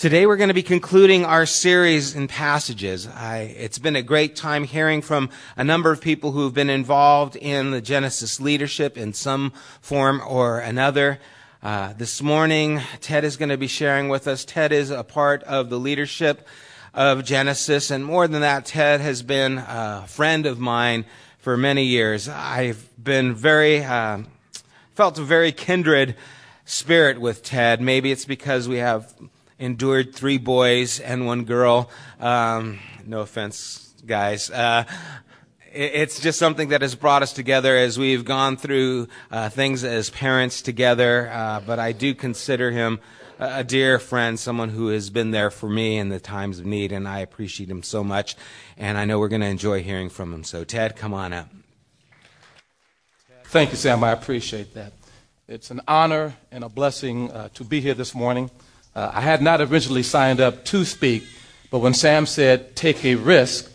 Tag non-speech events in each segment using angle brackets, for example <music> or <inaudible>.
Today we're going to be concluding our series in passages. I, it's been a great time hearing from a number of people who have been involved in the Genesis leadership in some form or another. Uh, this morning, Ted is going to be sharing with us. Ted is a part of the leadership of Genesis, and more than that, Ted has been a friend of mine for many years. I've been very, uh, felt a very kindred spirit with Ted. Maybe it's because we have endured three boys and one girl. Um, no offense, guys. Uh, it's just something that has brought us together as we've gone through uh, things as parents together. Uh, but I do consider him a dear friend, someone who has been there for me in the times of need, and I appreciate him so much. And I know we're going to enjoy hearing from him. So, Ted, come on up. Thank you, Sam. I appreciate that. It's an honor and a blessing uh, to be here this morning. Uh, I had not originally signed up to speak, but when Sam said, take a risk,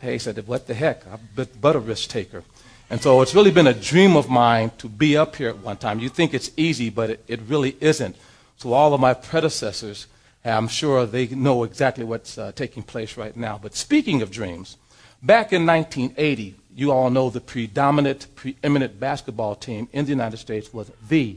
hey, I said, what the heck? I'm but a risk taker. And so it's really been a dream of mine to be up here at one time. You think it's easy, but it, it really isn't. So all of my predecessors, I'm sure they know exactly what's uh, taking place right now. But speaking of dreams, back in 1980, you all know the predominant, preeminent basketball team in the United States was the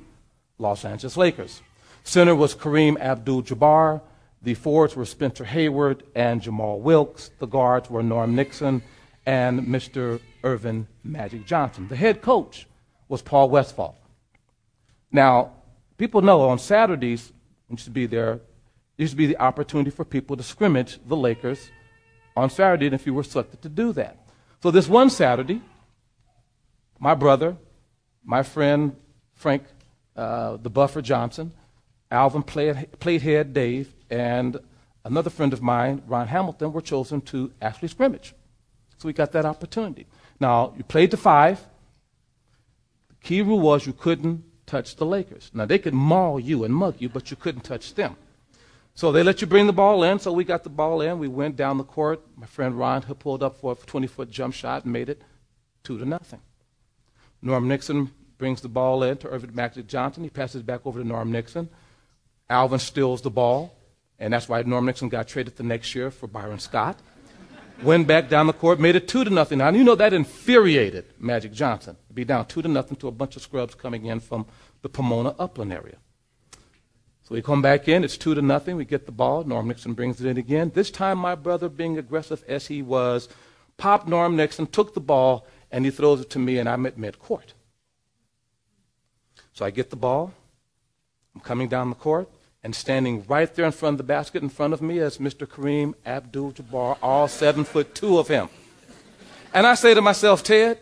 Los Angeles Lakers. Center was Kareem Abdul Jabbar. The forwards were Spencer Haywood and Jamal Wilkes. The guards were Norm Nixon and Mr. Earvin Magic Johnson. The head coach was Paul Westphal. Now, people know on Saturdays, used to be there, used to be the opportunity for people to scrimmage the Lakers on Saturday, if you were selected to do that. So this one Saturday, my brother, my friend Frank, uh, the Buffer Johnson, Alvin played, played head, Dave, and another friend of mine, Ron Hamilton, were chosen to actually scrimmage. So we got that opportunity. Now, you played to five. The key rule was you couldn't touch the Lakers. Now, they could maul you and mug you, but you couldn't touch them. So they let you bring the ball in. So we got the ball in. We went down the court. My friend Ron had pulled up for a 20 foot jump shot and made it two to nothing. Norm Nixon brings the ball in to Earvin Magic Johnson. He passes it back over to Norm Nixon. Alvin steals the ball, and that's why Norm Nixon got traded the next year for Byron Scott. Went back down the court, made it two to nothing. Now you know that infuriated Magic Johnson. Be down two to nothing to a bunch of scrubs coming in from the Pomona Upland area. So we come back in, it's two to nothing. We get the ball. Norm Nixon brings it in again. This time, my brother, being aggressive as he was, popped Norm Nixon, took the ball, and he throws it to me, and I'm at midcourt. So I get the ball. I'm coming down the court. And standing right there in front of the basket in front of me is Mr. Kareem Abdul Jabbar, all seven foot two of him. And I say to myself, Ted,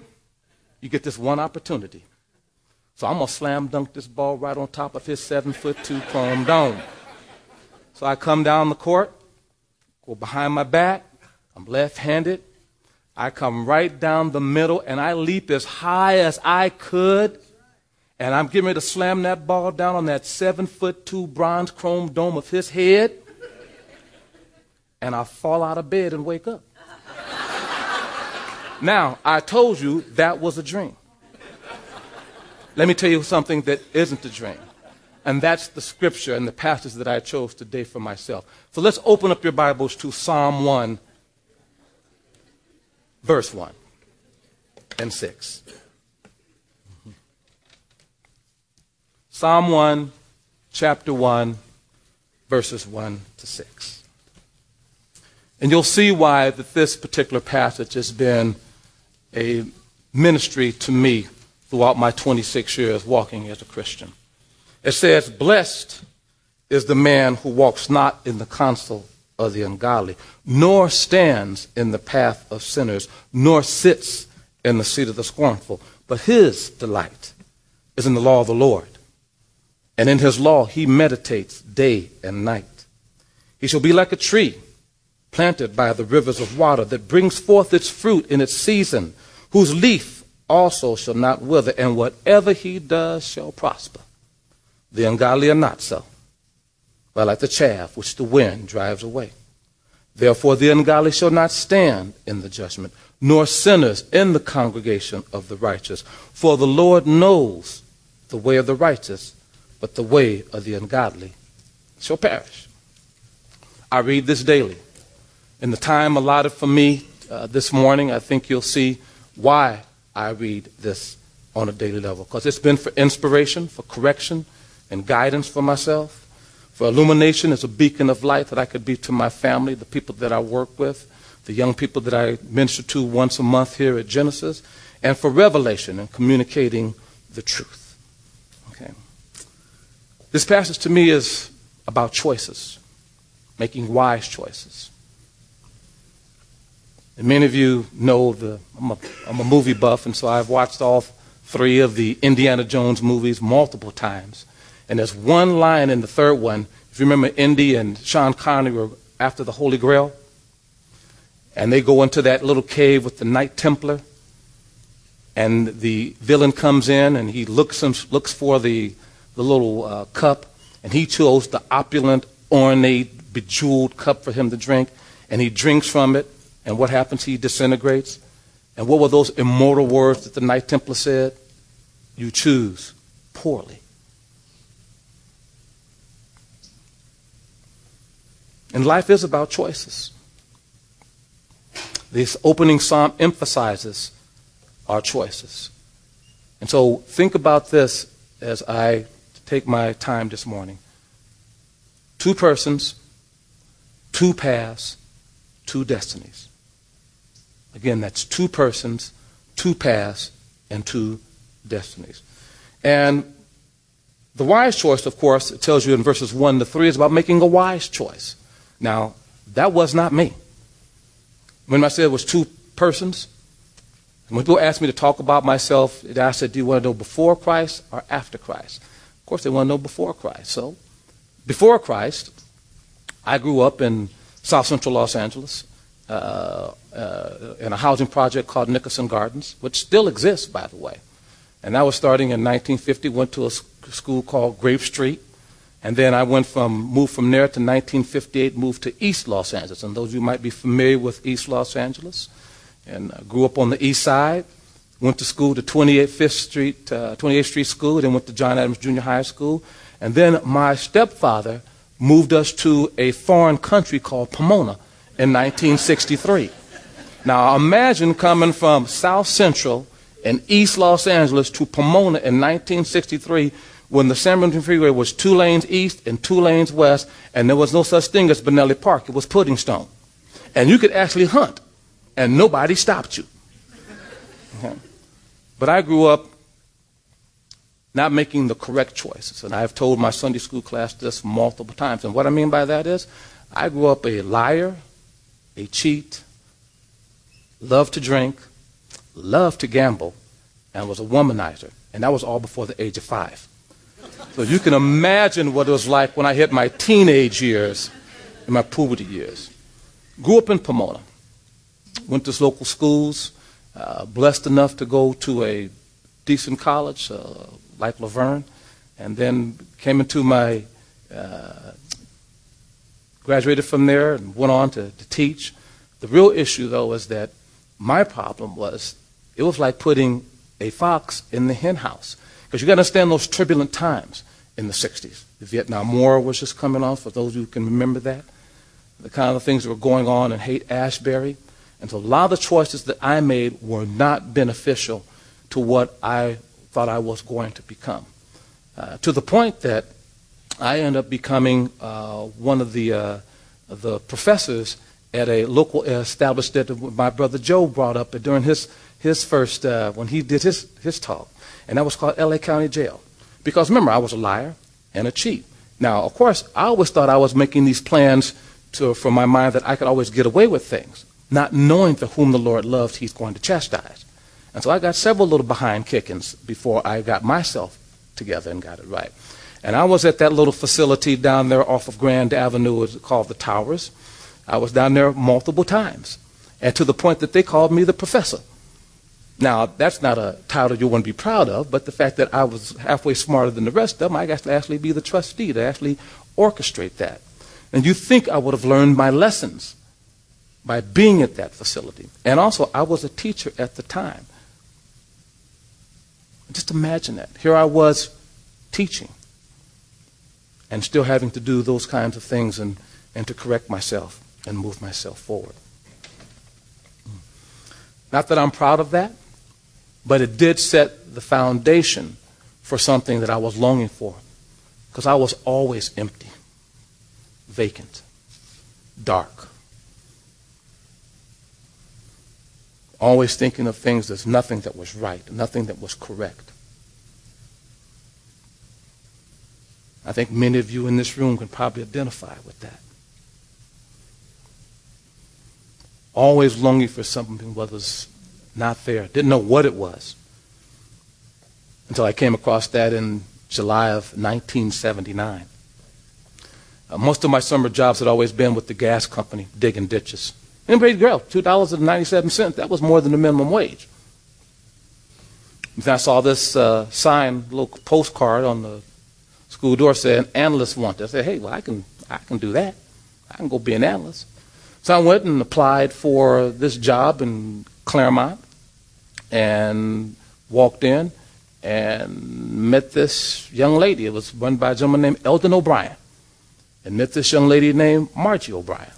you get this one opportunity. So I'm going to slam dunk this ball right on top of his seven foot two chrome dome. So I come down the court, go behind my back. I'm left handed. I come right down the middle and I leap as high as I could and I'm getting ready to slam that ball down on that seven foot two bronze chrome dome of his head. And I fall out of bed and wake up. now, I told you that was a dream. Let me tell you something that isn't a dream. And that's the scripture and the passage that I chose today for myself. So let's open up your Bibles to Psalm 1, verse 1 and 6. Psalm 1, chapter 1, verses 1 to 6. And you'll see why that this particular passage has been a ministry to me throughout my 26 years walking as a Christian. It says, Blessed is the man who walks not in the counsel of the ungodly, nor stands in the path of sinners, nor sits in the seat of the scornful, but his delight is in the law of the Lord and in his law he meditates day and night. He shall be like a tree planted by the rivers of water that brings forth its fruit in its season, whose leaf also shall not wither, and whatever he does shall prosper. The ungodly are not so, but like the chaff which the wind drives away. Therefore the ungodly shall not stand in the judgment, nor sinners in the congregation of the righteous. For the Lord knows the way of the righteous, but the way of the ungodly shall perish. I read this daily. In the time allotted for me uh, this morning, I think you'll see why I read this on a daily level. Because it's been for inspiration, for correction, and guidance for myself, for illumination as a beacon of light that I could be to my family, the people that I work with, the young people that I minister to once a month here at Genesis, and for revelation and communicating the truth. This passage to me is about choices, making wise choices. And many of you know the I'm a, I'm a movie buff, and so I've watched all three of the Indiana Jones movies multiple times. And there's one line in the third one. If you remember, Indy and Sean Connery were after the Holy Grail, and they go into that little cave with the Knight Templar, and the villain comes in and he looks looks for the the little uh, cup, and he chose the opulent, ornate, bejeweled cup for him to drink, and he drinks from it, and what happens? He disintegrates. And what were those immortal words that the Knight Templar said? You choose poorly. And life is about choices. This opening psalm emphasizes our choices. And so think about this as I take my time this morning. Two persons, two paths, two destinies. Again, that's two persons, two paths, and two destinies. And the wise choice, of course, it tells you in verses 1 to 3 is about making a wise choice. Now, that was not me. When I said it was two persons, when people ask me to talk about myself, I said, Do you want to know before Christ or after Christ? Course, they want to know before Christ. So, before Christ, I grew up in South Central Los Angeles uh, uh, in a housing project called Nickerson Gardens, which still exists, by the way. And that was starting in 1950. Went to a school called Grape Street, and then I went from moved from there to 1958, moved to East Los Angeles. And those of you might be familiar with East Los Angeles, and uh, grew up on the East Side. Went to school to 28th Street, uh, 28th Street School, then went to John Adams Junior High School, and then my stepfather moved us to a foreign country called Pomona in 1963. Now imagine coming from South Central and East Los Angeles to Pomona in 1963 when the San Bernardino Freeway was two lanes east and two lanes west, and there was no such thing as Bonelli Park. It was Puddingstone. And you could actually hunt, and nobody stopped you. <laughs> Okay. But I grew up not making the correct choices. And I've told my Sunday school class this multiple times. And what I mean by that is, I grew up a liar, a cheat, loved to drink, loved to gamble, and was a womanizer. And that was all before the age of five. So you can imagine what it was like when I hit my teenage years and my puberty years. Grew up in Pomona. Went to local schools. Uh, blessed enough to go to a decent college uh, like La Verne. And then came into my uh, graduated from there and went on to, to teach. The real issue, though, was that my problem was it was like putting a fox in the hen house. Because you got to understand those turbulent times in the 60s. The Vietnam War was just coming off, for those who can remember that. The kind of things that were going on in Haight Ashbury. And so a lot of the choices that I made were not beneficial to what I thought I was going to become. Uh, to the point that I ended up becoming uh, one of the, uh, the professors at a local establishment that my brother Joe brought up during his, his first, uh, when he did his, his talk. And that was called LA County Jail. Because remember, I was a liar and a cheat. Now, of course, I always thought I was making these plans to, from my mind that I could always get away with things, not knowing to whom the Lord loves, He's going to chastise. And so I got several little behind kickings before I got myself together and got it right. And I was at that little facility down there off of Grand Avenue, called the Towers. I was down there multiple times, and to the point that they called me the professor. Now, that's not a title you want to be proud of, but the fact that I was halfway smarter than the rest of them, I got to actually be the trustee to actually orchestrate that. And you think I would have learned my lessons by being at that facility. And also, I was a teacher at the time. Just imagine that. Here I was teaching and still having to do those kinds of things and and to correct myself and move myself forward. Not that I'm proud of that, but it did set the foundation for something that I was longing for because I was always empty, vacant, dark. Always thinking of things as nothing that was right, nothing that was correct. I think many of you in this room can probably identify with that. Always longing for something that was not there. Didn't know what it was until I came across that in July of 1979. Uh, most of my summer jobs had always been with the gas company, digging ditches. And paid girl, $2.97. That was more than the minimum wage. And I saw this uh, sign, little postcard on the school door saying, analysts want I said, hey, well, I can, I can do that. I can go be an analyst. So I went and applied for this job in Claremont and walked in and met this young lady. It was run by a gentleman named Eldon O'Brien. And met this young lady named Margie O'Brien.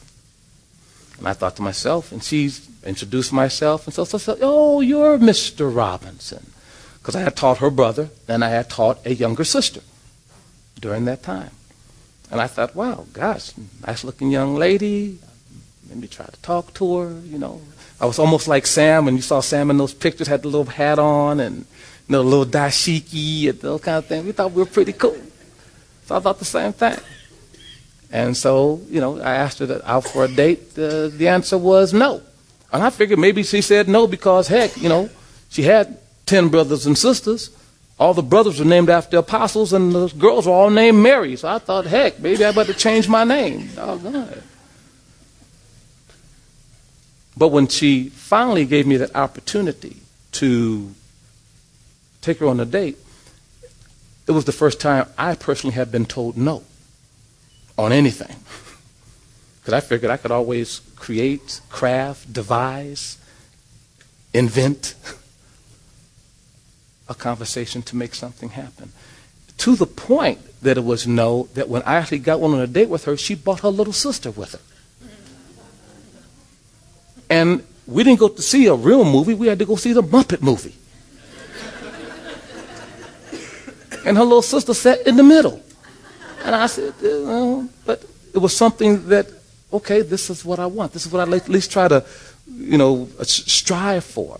And I thought to myself, and she introduced myself, and so, so, so oh, you're Mr. Robinson. Because I had taught her brother, and I had taught a younger sister during that time. And I thought, wow, gosh, nice looking young lady. Let me try to talk to her, you know. I was almost like Sam when you saw Sam in those pictures, had the little hat on and you know, little dashiki and those kind of things. We thought we were pretty cool. So I thought the same thing. And so, you know, I asked her out for a date. Uh, the answer was no. And I figured maybe she said no because, heck, you know, she had 10 brothers and sisters. All the brothers were named after apostles, and the girls were all named Mary. So I thought, heck, maybe I better change my name. But when she finally gave me that opportunity to take her on a date, it was the first time I personally had been told no on anything. Because I figured I could always create, craft, devise, invent a conversation to make something happen. To the point that it was no, that when I actually got one on a date with her, she brought her little sister with her. And we didn't go to see a real movie, we had to go see the Muppet movie. and her little sister sat in the middle. And I said, well, but it was something that, okay, this is what I want. This is what I at least try to, you know, strive for.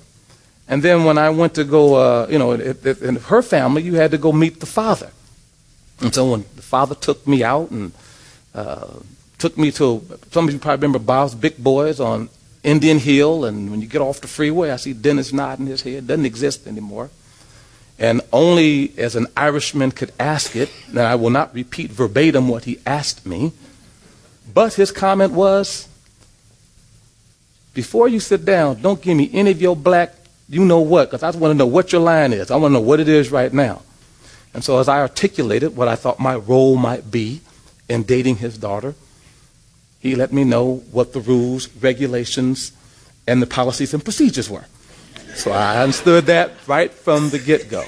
And then when I went to go, uh, you know, in her family, you had to go meet the father. And so when the father took me out and uh, took me to, some of you probably remember Bob's Big Boys on Indian Hill. And when you get off the freeway, I see Dennis nodding his head. Doesn't exist anymore. And only as an Irishman could ask it, and I will not repeat verbatim what he asked me, but his comment was, before you sit down, don't give me any of your black you know what, because I want to know what your line is. I want to know what it is right now. And so, as I articulated what I thought my role might be in dating his daughter, he let me know what the rules, regulations, and the policies and procedures were. So I understood that right from the get go.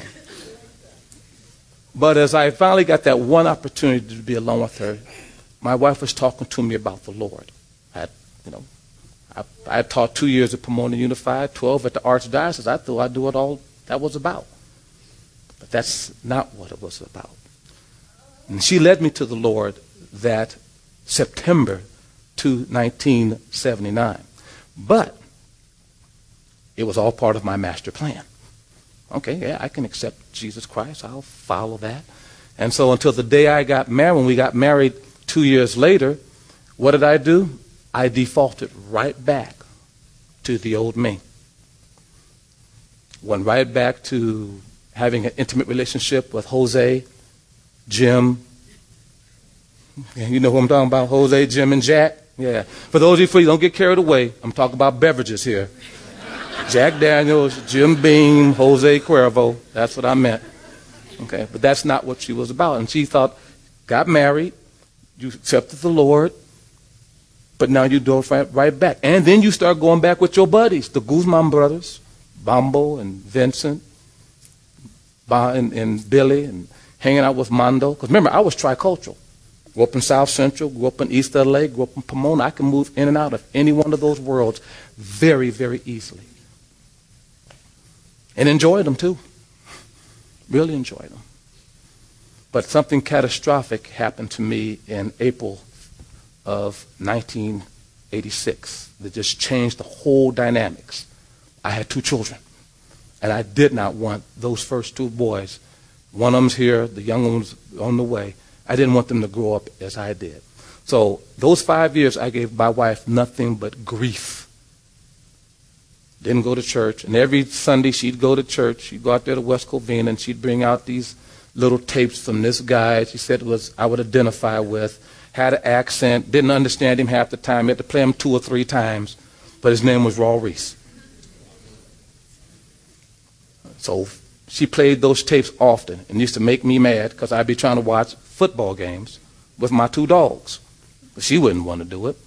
But as I finally got that one opportunity to be alone with her, my wife was talking to me about the Lord. I you know, I, I taught two years at Pomona Unified, 12 at the Archdiocese. I thought I'd do what all that was about. But that's not what it was about. And she led me to the Lord that September to 1979. But it was all part of my master plan. Okay, yeah, I can accept Jesus Christ. I'll follow that. And so until the day I got married, when we got married two years later, what did I do? I defaulted right back to the old me. Went right back to having an intimate relationship with Jose, Jim. You know who I'm talking about? Jose, Jim, and Jack. Yeah. For those of you, please don't get carried away. I'm talking about beverages here. Jack Daniels, Jim Beam, Jose Cuervo. That's what I meant. Okay, but that's not what she was about. And she thought, got married, you accepted the Lord, but now you do it right, right back. And then you start going back with your buddies, the Guzman brothers, Bambo and Vincent, and, and Billy, and hanging out with Mondo. Because remember, I was tricultural. Grew up in South Central, grew up in East LA, grew up in Pomona. I can move in and out of any one of those worlds very, very easily. And enjoyed them too. Really enjoyed them. But something catastrophic happened to me in April of 1986 that just changed the whole dynamics. I had two children, and I did not want those first two boys. One of them's here, the young one's on the way. I didn't want them to grow up as I did. So those five years, I gave my wife nothing but grief. Didn't go to church, and every Sunday she'd go to church. She'd go out there to West Covina, and she'd bring out these little tapes from this guy. She said was I would identify with. Had an accent, didn't understand him half the time. Had to play him two or three times, but his name was Raul Ries. So she played those tapes often and used to make me mad because I'd be trying to watch football games with my two dogs. But she wouldn't want to do it.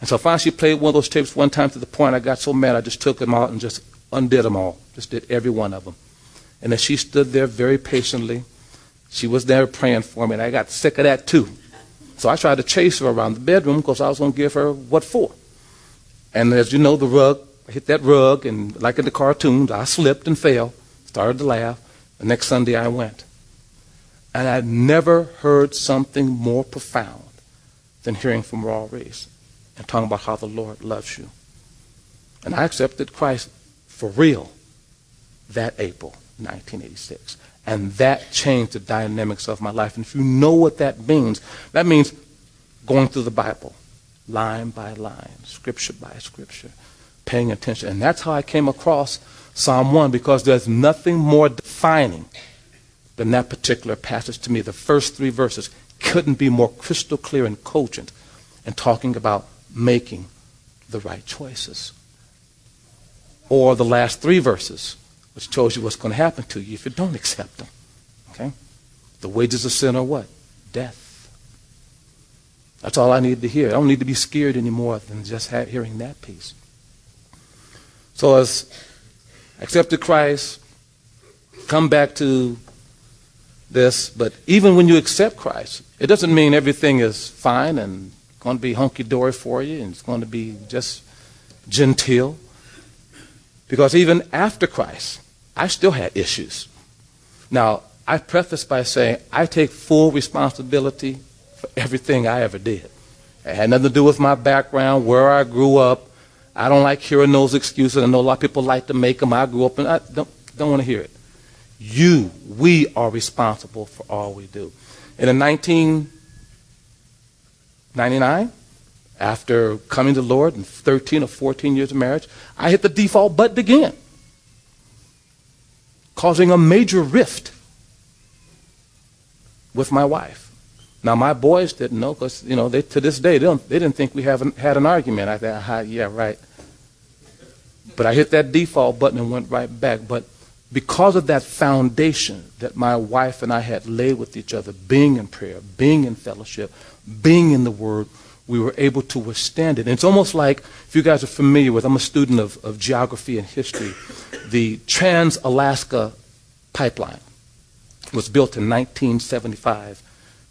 And so finally she played one of those tapes one time to the point I got so mad I just took them out and just undid them all. Just did every one of them. And as she stood there very patiently, she was there praying for me, and I got sick of that too. So I tried to chase her around the bedroom because I was going to give her what for. And as you know, the rug, I hit that rug, and like in the cartoons, I slipped and fell, started to laugh. The next Sunday I went. And I'd never heard something more profound than hearing from Raul Ries and talking about how the Lord loves you. And I accepted Christ for real that April 1986. And that changed the dynamics of my life. And if you know what that means, that means going through the Bible, line by line, scripture by scripture, paying attention. And that's how I came across Psalm 1, because there's nothing more defining than that particular passage to me. The first three verses couldn't be more crystal clear and cogent in talking about making the right choices. Or the last three verses which tells you what's going to happen to you if you don't accept them. Okay? The wages of sin are what? Death. That's all I need to hear. I don't need to be scared anymore than just hearing that piece. So as I accepted Christ, come back to this, but even when you accept Christ, it doesn't mean everything is fine and going to be hunky dory for you, and it's going to be just genteel. Because even after Christ, I still had issues. Now, I preface by saying I take full responsibility for everything I ever did. It had nothing to do with my background, where I grew up. I don't like hearing those excuses. I know a lot of people like to make them. I grew up and I don't, don't want to hear it. You, we are responsible for all we do. In the 19 99, after coming to the Lord and 13 or 14 years of marriage, I hit the default button again, causing a major rift with my wife. Now my boys didn't know because you know they to this day they, they didn't think we haven't had an argument. I thought, yeah, right. But I hit that default button and went right back. But because of that foundation that my wife and I had laid with each other, being in prayer, being in fellowship, being in the Word, we were able to withstand it. And it's almost like, if you guys are familiar with, I'm a student of, of geography and history, the Trans Alaska Pipeline was built in 1975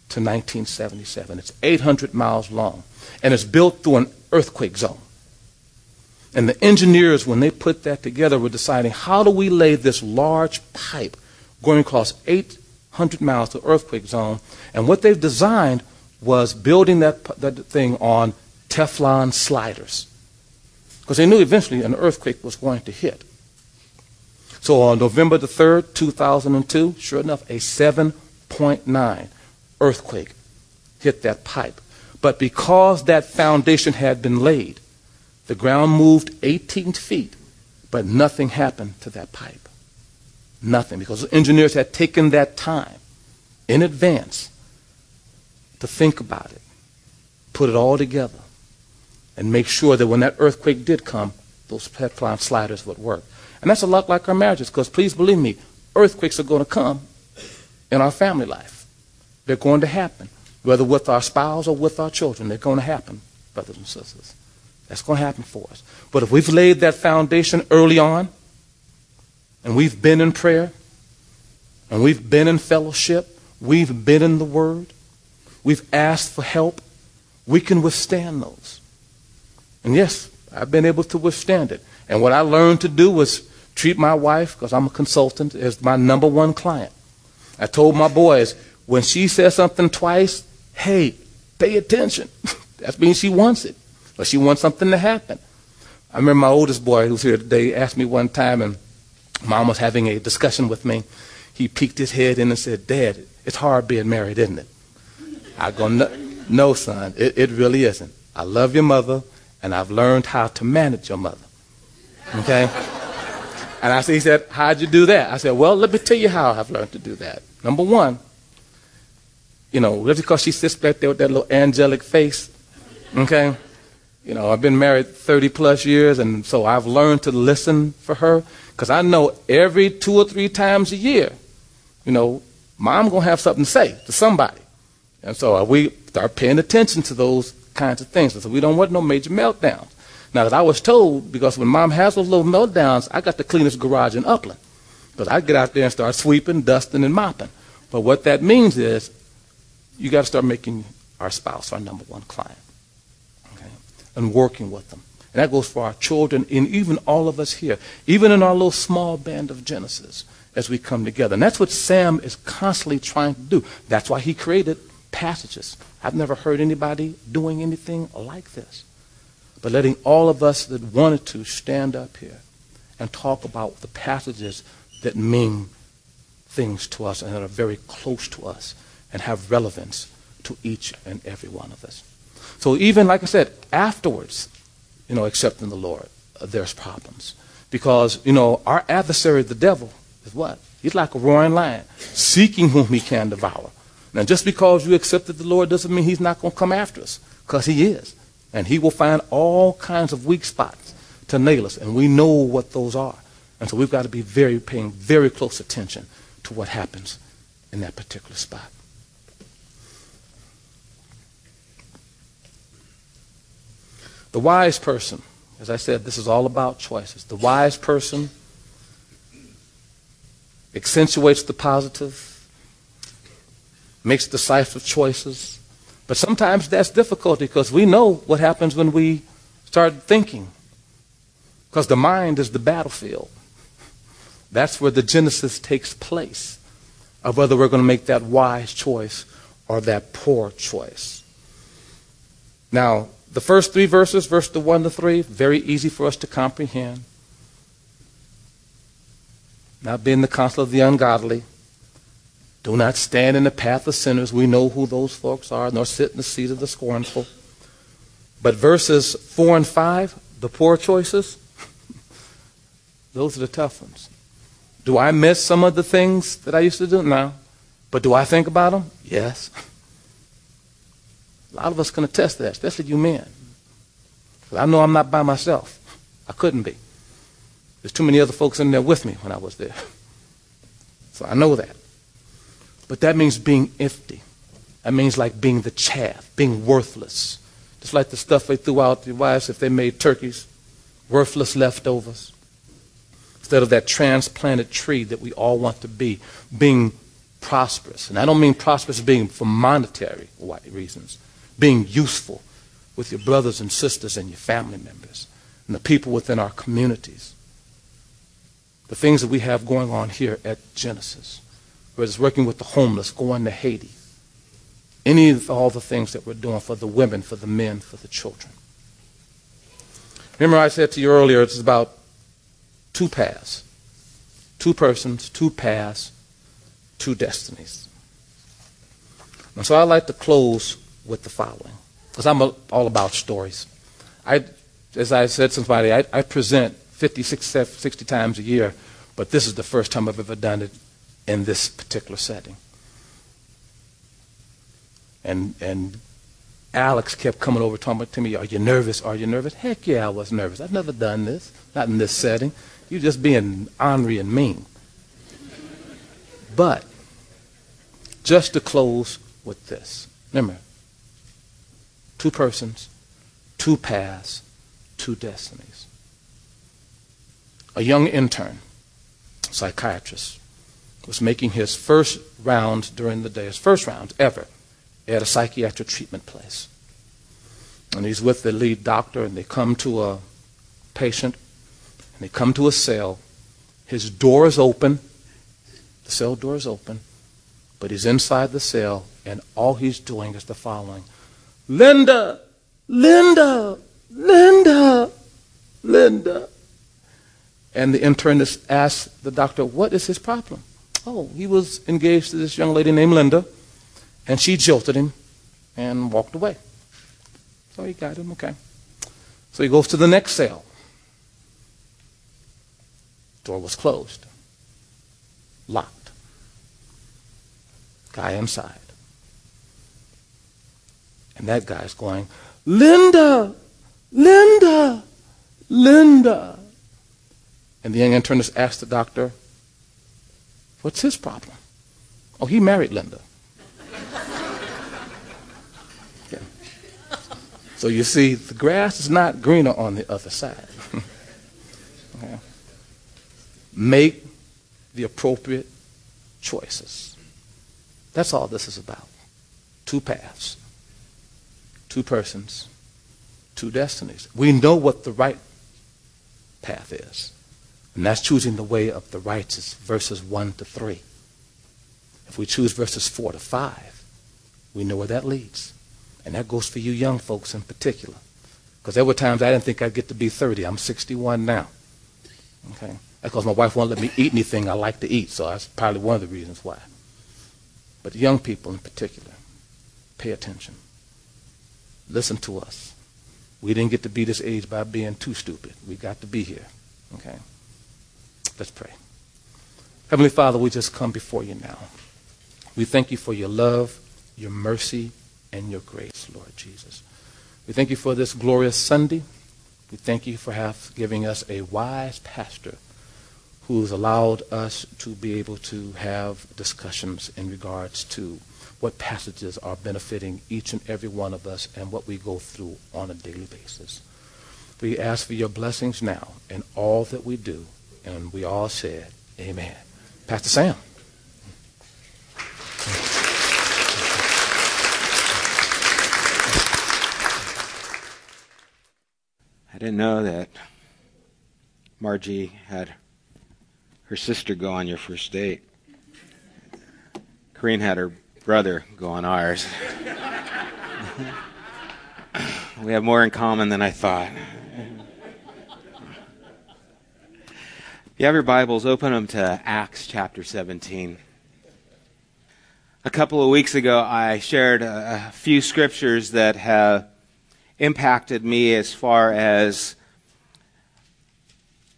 to 1977. It's 800 miles long, and it's built through an earthquake zone. And the engineers, when they put that together, were deciding how do we lay this large pipe going across 800 miles to earthquake zone. And what they've designed was building that, that thing on Teflon sliders. Because they knew eventually an earthquake was going to hit. So on November the 3rd, 2002, sure enough, a 7.9 earthquake hit that pipe. But because that foundation had been laid, the ground moved 18 feet, but nothing happened to that pipe. Nothing, because the engineers had taken that time in advance to think about it, put it all together, and make sure that when that earthquake did come, those Teflon sliders would work. And that's a lot like our marriages, because please believe me, earthquakes are going to come in our family life. They're going to happen, whether with our spouse or with our children. They're going to happen, brothers and sisters. That's going to happen for us. But if we've laid that foundation early on, and we've been in prayer, and we've been in fellowship, we've been in the Word, we've asked for help, we can withstand those. And yes, I've been able to withstand it. And what I learned to do was treat my wife, because I'm a consultant, as my number one client. I told my boys, when she says something twice, hey, pay attention. <laughs> that means she wants it, or she wants something to happen. I remember my oldest boy, who's here today, asked me one time, and mom was having a discussion with me. He peeked his head in and said, Dad, it's hard being married, isn't it? I go, no, no son, it, it really isn't. I love your mother, and I've learned how to manage your mother. Okay? And I said, he said, how'd you do that? I said, well, let me tell you how I've learned to do that. Number one, you know, just because she sits back there with that little angelic face, okay? You know, I've been married 30 plus years, and so I've learned to listen for her because I know every two or three times a year, you know, mom to have something to say to somebody. And so uh, we start paying attention to those kinds of things. And so we don't want no major meltdowns. Now, as I was told, because when mom has those little meltdowns, I got the cleanest garage in Upland. Because I get out there and start sweeping, dusting, and mopping. But what that means is you got to start making our spouse our number one client. And working with them. And that goes for our children and even all of us here, even in our little small band of Genesis as we come together. And that's what Sam is constantly trying to do. That's why he created passages. I've never heard anybody doing anything like this. But letting all of us that wanted to stand up here and talk about the passages that mean things to us and that are very close to us and have relevance to each and every one of us. So even, like I said, afterwards, you know, accepting the Lord, uh, there's problems. Because, you know, our adversary, the devil, is what? He's like a roaring lion, seeking whom he can devour. Now, just because you accepted the Lord doesn't mean he's not going to come after us, because he is. And he will find all kinds of weak spots to nail us, and we know what those are. And so we've got to be very paying very close attention to what happens in that particular spot. The wise person, as I said, this is all about choices. The wise person accentuates the positive, makes decisive choices. But sometimes that's difficult because we know what happens when we start thinking. Because the mind is the battlefield. That's where the genesis takes place of whether we're going to make that wise choice or that poor choice. Now, the first three verses, verse the 1 to 3, very easy for us to comprehend. Not being the counsel of the ungodly. Do not stand in the path of sinners. We know who those folks are, nor sit in the seat of the scornful. But verses 4 and 5, the poor choices, <laughs> those are the tough ones. Do I miss some of the things that I used to do? No. But do I think about them? Yes. <laughs> A lot of us can attest to that, especially you men. I know I'm not by myself. I couldn't be. There's too many other folks in there with me when I was there. So I know that. But that means being empty. That means like being the chaff, being worthless. Just like the stuff they threw out your wives if they made turkeys, worthless leftovers instead of that transplanted tree that we all want to be, being prosperous. And I don't mean prosperous being for monetary reasons, being useful with your brothers and sisters and your family members and the people within our communities. The things that we have going on here at Genesis, whether it's working with the homeless, going to Haiti, any of all the things that we're doing for the women, for the men, for the children. Remember, I said to you earlier, it's about two paths. Two persons, two paths, two destinies. And so I'd like to close with the following, because I'm all about stories. I, as I said to somebody, I, I present 50, 60, 60 times a year, but this is the first time I've ever done it in this particular setting. And, and Alex kept coming over talking to me, Are you nervous? Are you nervous? Heck yeah, I was nervous. I've never done this, not in this setting. You're just being ornery and mean. But, just to close with this remember, two persons, two paths, two destinies. A young intern, psychiatrist, was making his first round during the day, his first round ever, at a psychiatric treatment place. And he's with the lead doctor, and they come to a patient, and they come to a cell. His door is open, the cell door is open, but he's inside the cell, and all he's doing is the following Linda, Linda, Linda, Linda. And the internist asked the doctor, What is his problem? Oh, he was engaged to this young lady named Linda, and she jilted him and walked away. So he got him, okay. So he goes to the next cell. Door was closed, locked. Guy inside. And that guy's going, Linda, Linda, Linda. And the young internist asked the doctor, What's his problem? Oh, he married Linda. <laughs> So you see, the grass is not greener on the other side. <laughs> Make the appropriate choices. That's all this is about. Two paths, two persons, two destinies. We know what the right path is. And that's choosing the way of the righteous, verses 1 to 3. If we choose verses 4 to 5, we know where that leads. And that goes for you young folks in particular. Because there were times I didn't think I'd get to be 30. I'm 61 now. Okay? That's because my wife won't let me eat anything I like to eat, so that's probably one of the reasons why. But young people in particular, pay attention. Listen to us. We didn't get to be this age by being too stupid. We got to be here. Okay? Let's pray. Heavenly Father, we just come before you now. We thank you for your love, your mercy, and your grace, Lord Jesus. We thank you for this glorious Sunday. We thank you for have, giving us a wise pastor who's allowed us to be able to have discussions in regards to what passages are benefiting each and every one of us and what we go through on a daily basis. We ask for your blessings now in all that we do and we all said, Amen. Pastor Sam. I didn't know that Margie had her sister go on your first date. Corrine had her brother go on ours. <laughs> we have more in common than I thought. you have your Bibles, open them to Acts chapter 17. A couple of weeks ago, I shared a, a few scriptures that have impacted me as far as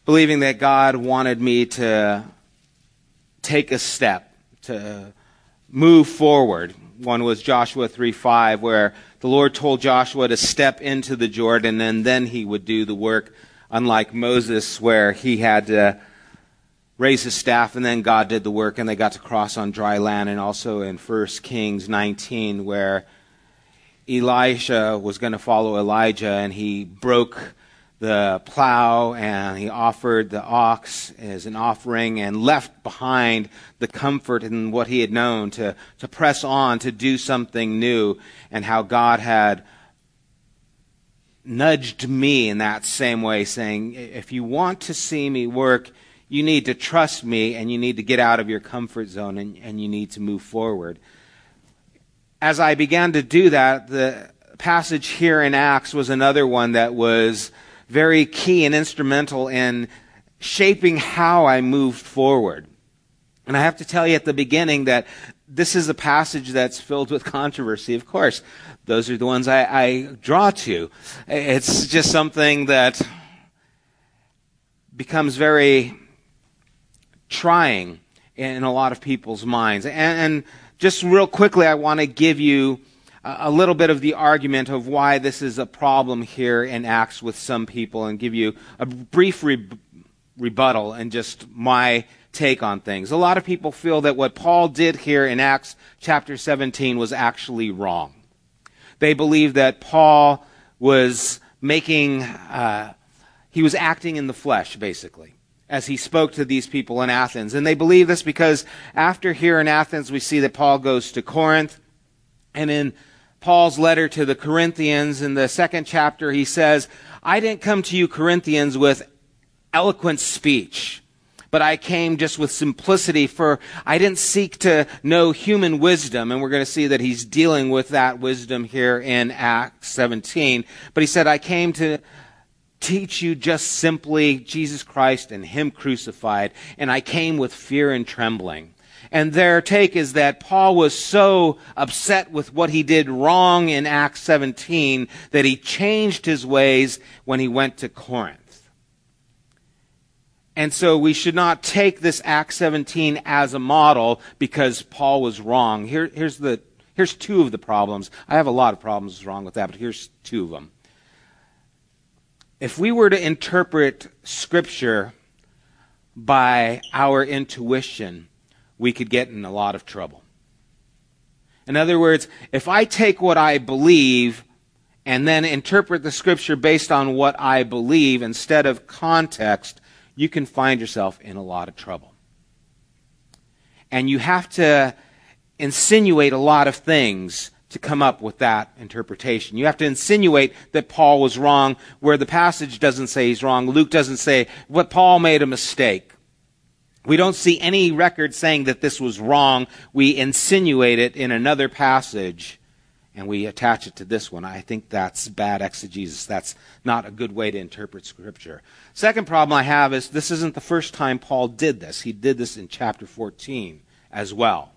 believing that God wanted me to take a step, to move forward. One was Joshua 3 5, where the Lord told Joshua to step into the Jordan and then he would do the work, unlike Moses, where he had to raise his staff, and then God did the work, and they got to cross on dry land. And also in 1 Kings 19, where Elisha was going to follow Elijah, and he broke the plow and he offered the ox as an offering and left behind the comfort and what he had known to, to press on to do something new and how God had nudged me in that same way saying, if you want to see me work, you need to trust me and you need to get out of your comfort zone and, and you need to move forward. As I began to do that, the passage here in Acts was another one that was very key and instrumental in shaping how I moved forward. And I have to tell you at the beginning that this is a passage that's filled with controversy. Of course, those are the ones I, I draw to. It's just something that becomes very trying in a lot of people's minds. And, and just real quickly, I want to give you a little bit of the argument of why this is a problem here in Acts with some people and give you a brief re- rebuttal and just my take on things. A lot of people feel that what Paul did here in Acts chapter 17 was actually wrong. They believe that Paul was making, uh, he was acting in the flesh, basically as he spoke to these people in Athens. And they believe this because after here in Athens, we see that Paul goes to Corinth And in Paul's letter to the Corinthians in the second chapter, he says, I didn't come to you, Corinthians, with eloquent speech, but I came just with simplicity for I didn't seek to know human wisdom. And we're going to see that he's dealing with that wisdom here in Acts 17. But he said, I came to teach you just simply Jesus Christ and Him crucified, and I came with fear and trembling. And their take is that Paul was so upset with what he did wrong in Acts 17 that he changed his ways when he went to Corinth. And so we should not take this Acts 17 as a model because Paul was wrong. Here, here's, the, here's two of the problems. I have a lot of problems wrong with that, but here's two of them. If we were to interpret Scripture by our intuition, we could get in a lot of trouble. In other words, if I take what I believe and then interpret the scripture based on what I believe instead of context, you can find yourself in a lot of trouble. And you have to insinuate a lot of things to come up with that interpretation. You have to insinuate that Paul was wrong where the passage doesn't say he's wrong. Luke doesn't say what Paul made a mistake. We don't see any record saying that this was wrong. We insinuate it in another passage and we attach it to this one. I think that's bad exegesis. That's not a good way to interpret Scripture. Second problem I have is this isn't the first time Paul did this. He did this in chapter 14 as well,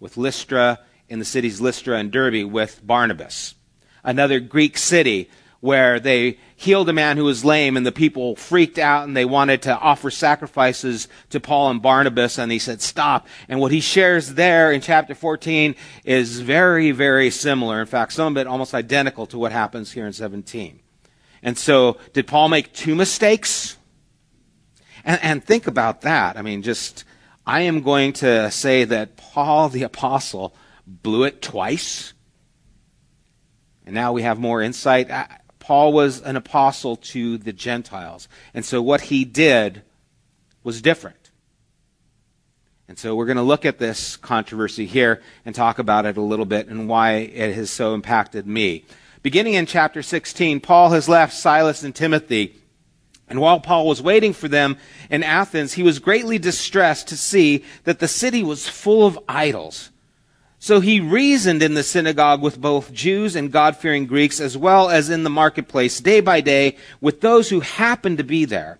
with Lystra in the cities Lystra and Derbe with Barnabas. Another Greek city where they healed a man who was lame and the people freaked out and they wanted to offer sacrifices to Paul and Barnabas and he said stop. And what he shares there in chapter 14 is very, very similar. In fact, some of it almost identical to what happens here in 17. And so, did Paul make two mistakes? And, and think about that. I mean, just, I am going to say that Paul the apostle blew it twice. And now we have more insight. Paul was an apostle to the Gentiles. And so what he did was different. And so we're going to look at this controversy here and talk about it a little bit and why it has so impacted me. Beginning in chapter 16, Paul has left Silas and Timothy. And while Paul was waiting for them in Athens, he was greatly distressed to see that the city was full of idols. So he reasoned in the synagogue with both Jews and God fearing Greeks, as well as in the marketplace, day by day, with those who happened to be there.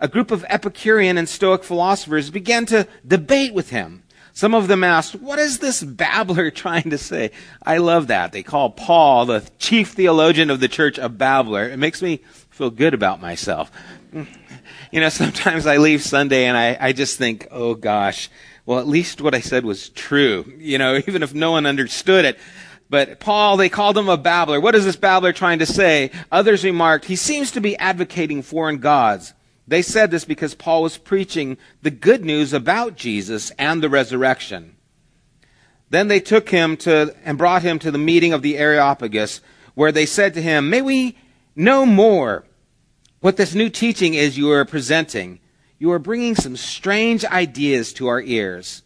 A group of Epicurean and Stoic philosophers began to debate with him. Some of them asked, What is this babbler <laughs> trying to say? I love that. They call Paul, the chief theologian of the church, a babbler. It makes me feel good about myself. <laughs> You know, sometimes I leave Sunday and I, I just think, oh gosh, well, at least what I said was true, you know, <laughs> even if no one understood it. But Paul, they called him a babbler. What is this babbler trying to say? Others remarked, he seems to be advocating foreign gods. They said this because Paul was preaching the good news about Jesus and the resurrection. Then they took him to and brought him to the meeting of the Areopagus, where they said to him, May we know more what this new teaching is you are presenting you are bringing some strange ideas to our ears,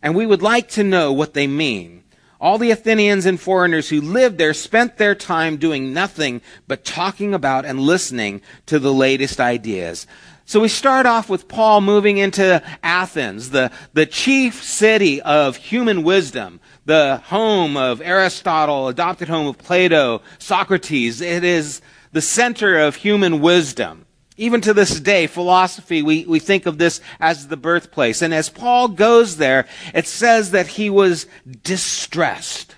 and we would like to know what they mean. All the Athenians and foreigners who lived there spent their time doing nothing but talking about and listening to the latest ideas. So we start off with Paul moving into Athens, the, the chief city of human wisdom, the home of Aristotle, adopted home of Plato, Socrates. It is the center of human wisdom. Even to this day, philosophy, we, we think of this as the birthplace. And as Paul goes there, it says that he was distressed.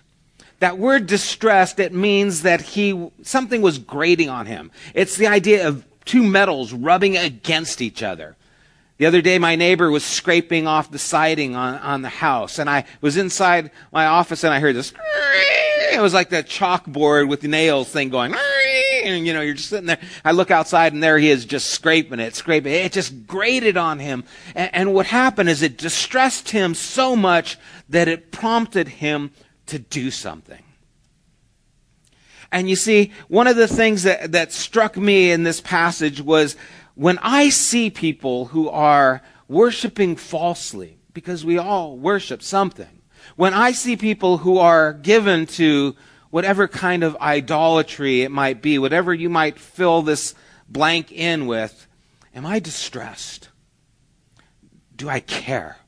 That word distressed, it means that he, something was grating on him. It's the idea of two metals rubbing against each other. The other day, my neighbor was scraping off the siding on, on the house, and I was inside my office and I heard this. It was like that chalkboard with nails thing going and you know, you're just sitting there. I look outside and there he is just scraping it, scraping it. It just grated on him. And, and what happened is it distressed him so much that it prompted him to do something. And you see, one of the things that, that struck me in this passage was when I see people who are worshiping falsely, because we all worship something, When I see people who are given to whatever kind of idolatry it might be, whatever you might fill this blank in with, am I distressed? Do I care?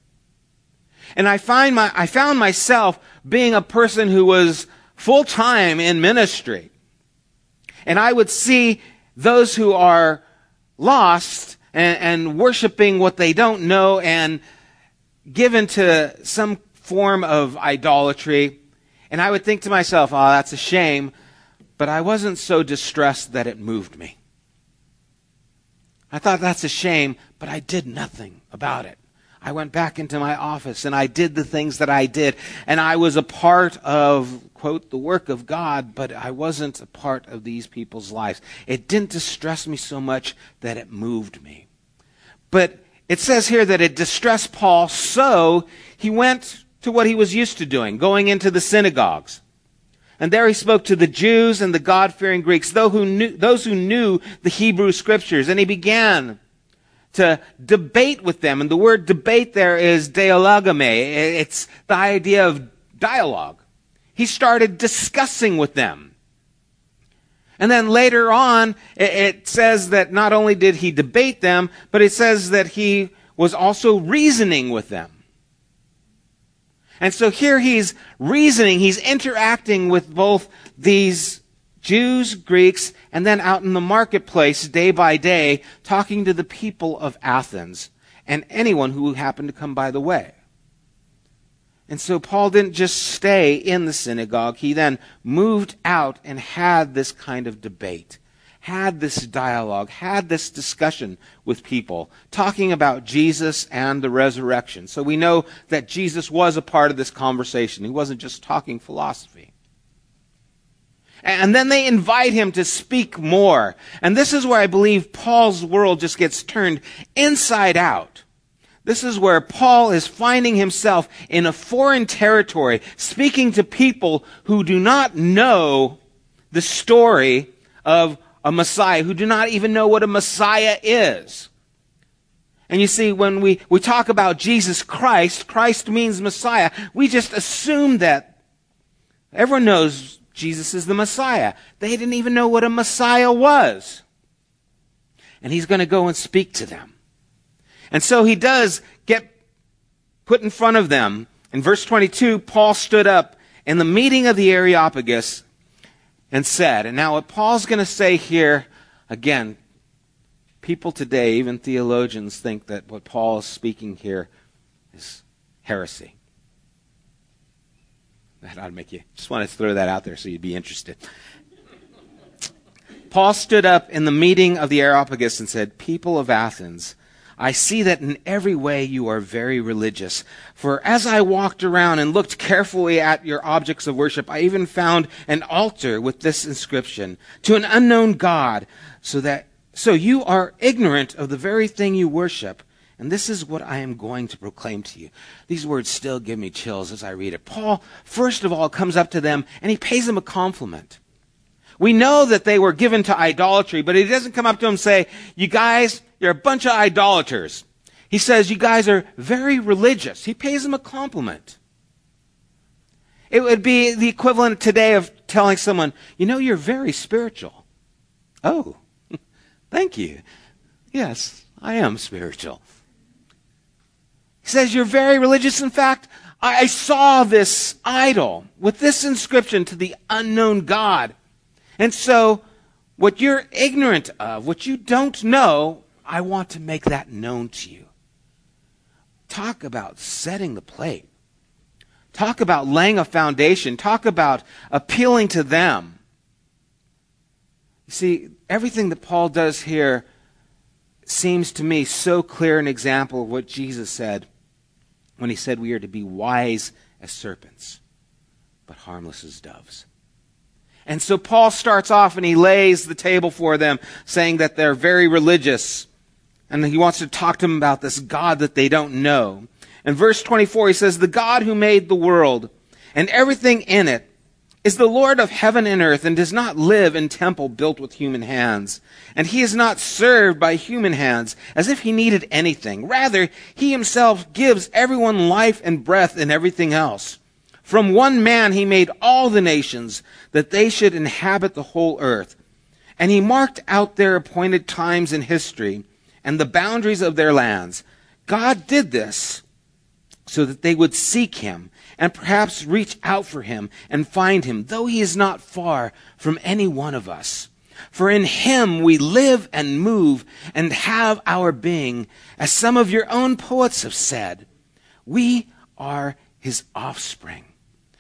And I find my, I found myself being a person who was full time in ministry. And I would see those who are lost and, and worshiping what they don't know and given to some form of idolatry. And I would think to myself, oh, that's a shame. But I wasn't so distressed that it moved me. I thought that's a shame, but I did nothing about it. I went back into my office and I did the things that I did. And I was a part of, quote, the work of God, but I wasn't a part of these people's lives. It didn't distress me so much that it moved me. But it says here that it distressed Paul, so he went to what he was used to doing, going into the synagogues. And there he spoke to the Jews and the God-fearing Greeks, those who knew, those who knew the Hebrew scriptures. And he began to debate with them. And the word debate there is dialegomai. It's the idea of dialogue. He started discussing with them. And then later on, it says that not only did he debate them, but it says that he was also reasoning with them. And so here he's reasoning, he's interacting with both these Jews, Greeks, and then out in the marketplace day by day, talking to the people of Athens and anyone who happened to come by the way. And so Paul didn't just stay in the synagogue. He then moved out and had this kind of debate, had this dialogue, had this discussion with people, talking about Jesus and the resurrection. So we know that Jesus was a part of this conversation. He wasn't just talking philosophy. And then they invite him to speak more. And this is where I believe Paul's world just gets turned inside out. This is where Paul is finding himself in a foreign territory, speaking to people who do not know the story of a Messiah, who do not even know what a Messiah is. And you see, when we, we talk about Jesus Christ, Christ means Messiah, we just assume that everyone knows Jesus is the Messiah. They didn't even know what a Messiah was. And he's going to go and speak to them. And so he does get put in front of them. In verse 22, Paul stood up in the meeting of the Areopagus and said, and now what Paul's going to say here, again, people today, even theologians, think that what Paul is speaking here is heresy. That ought to make you just want to throw that out there so you'd be interested. Paul stood up in the meeting of the Areopagus and said, People of Athens, I see that in every way you are very religious. For as I walked around and looked carefully at your objects of worship, I even found an altar with this inscription, to an unknown God, so that, so you are ignorant of the very thing you worship, and this is what I am going to proclaim to you. These words still give me chills as I read it. Paul, first of all, comes up to them and he pays them a compliment. We know that they were given to idolatry, but he doesn't come up to them and say, you guys, you're a bunch of idolaters. He says, you guys are very religious. He pays them a compliment. It would be the equivalent today of telling someone, you know, you're very spiritual. Oh, <laughs> thank you. Yes, I am spiritual. He says, You're very religious. In fact, I saw this idol with this inscription to the unknown God. And so, what you're ignorant of, what you don't know, I want to make that known to you. Talk about setting the plate. Talk about laying a foundation. Talk about appealing to them. You see, everything that Paul does here seems to me so clear an example of what Jesus said when he said we are to be wise as serpents, but harmless as doves. And so Paul starts off and he lays the table for them, saying that they're very religious. And he wants to talk to them about this God that they don't know. In verse 24, he says, The God who made the world and everything in it is the Lord of heaven and earth and does not live in temple built with human hands. And he is not served by human hands as if he needed anything. Rather, he himself gives everyone life and breath and everything else. From one man he made all the nations, that they should inhabit the whole earth. And he marked out their appointed times in history and the boundaries of their lands. God did this so that they would seek him and perhaps reach out for him and find him, though he is not far from any one of us. For in him we live and move and have our being, as some of your own poets have said. We are his offspring.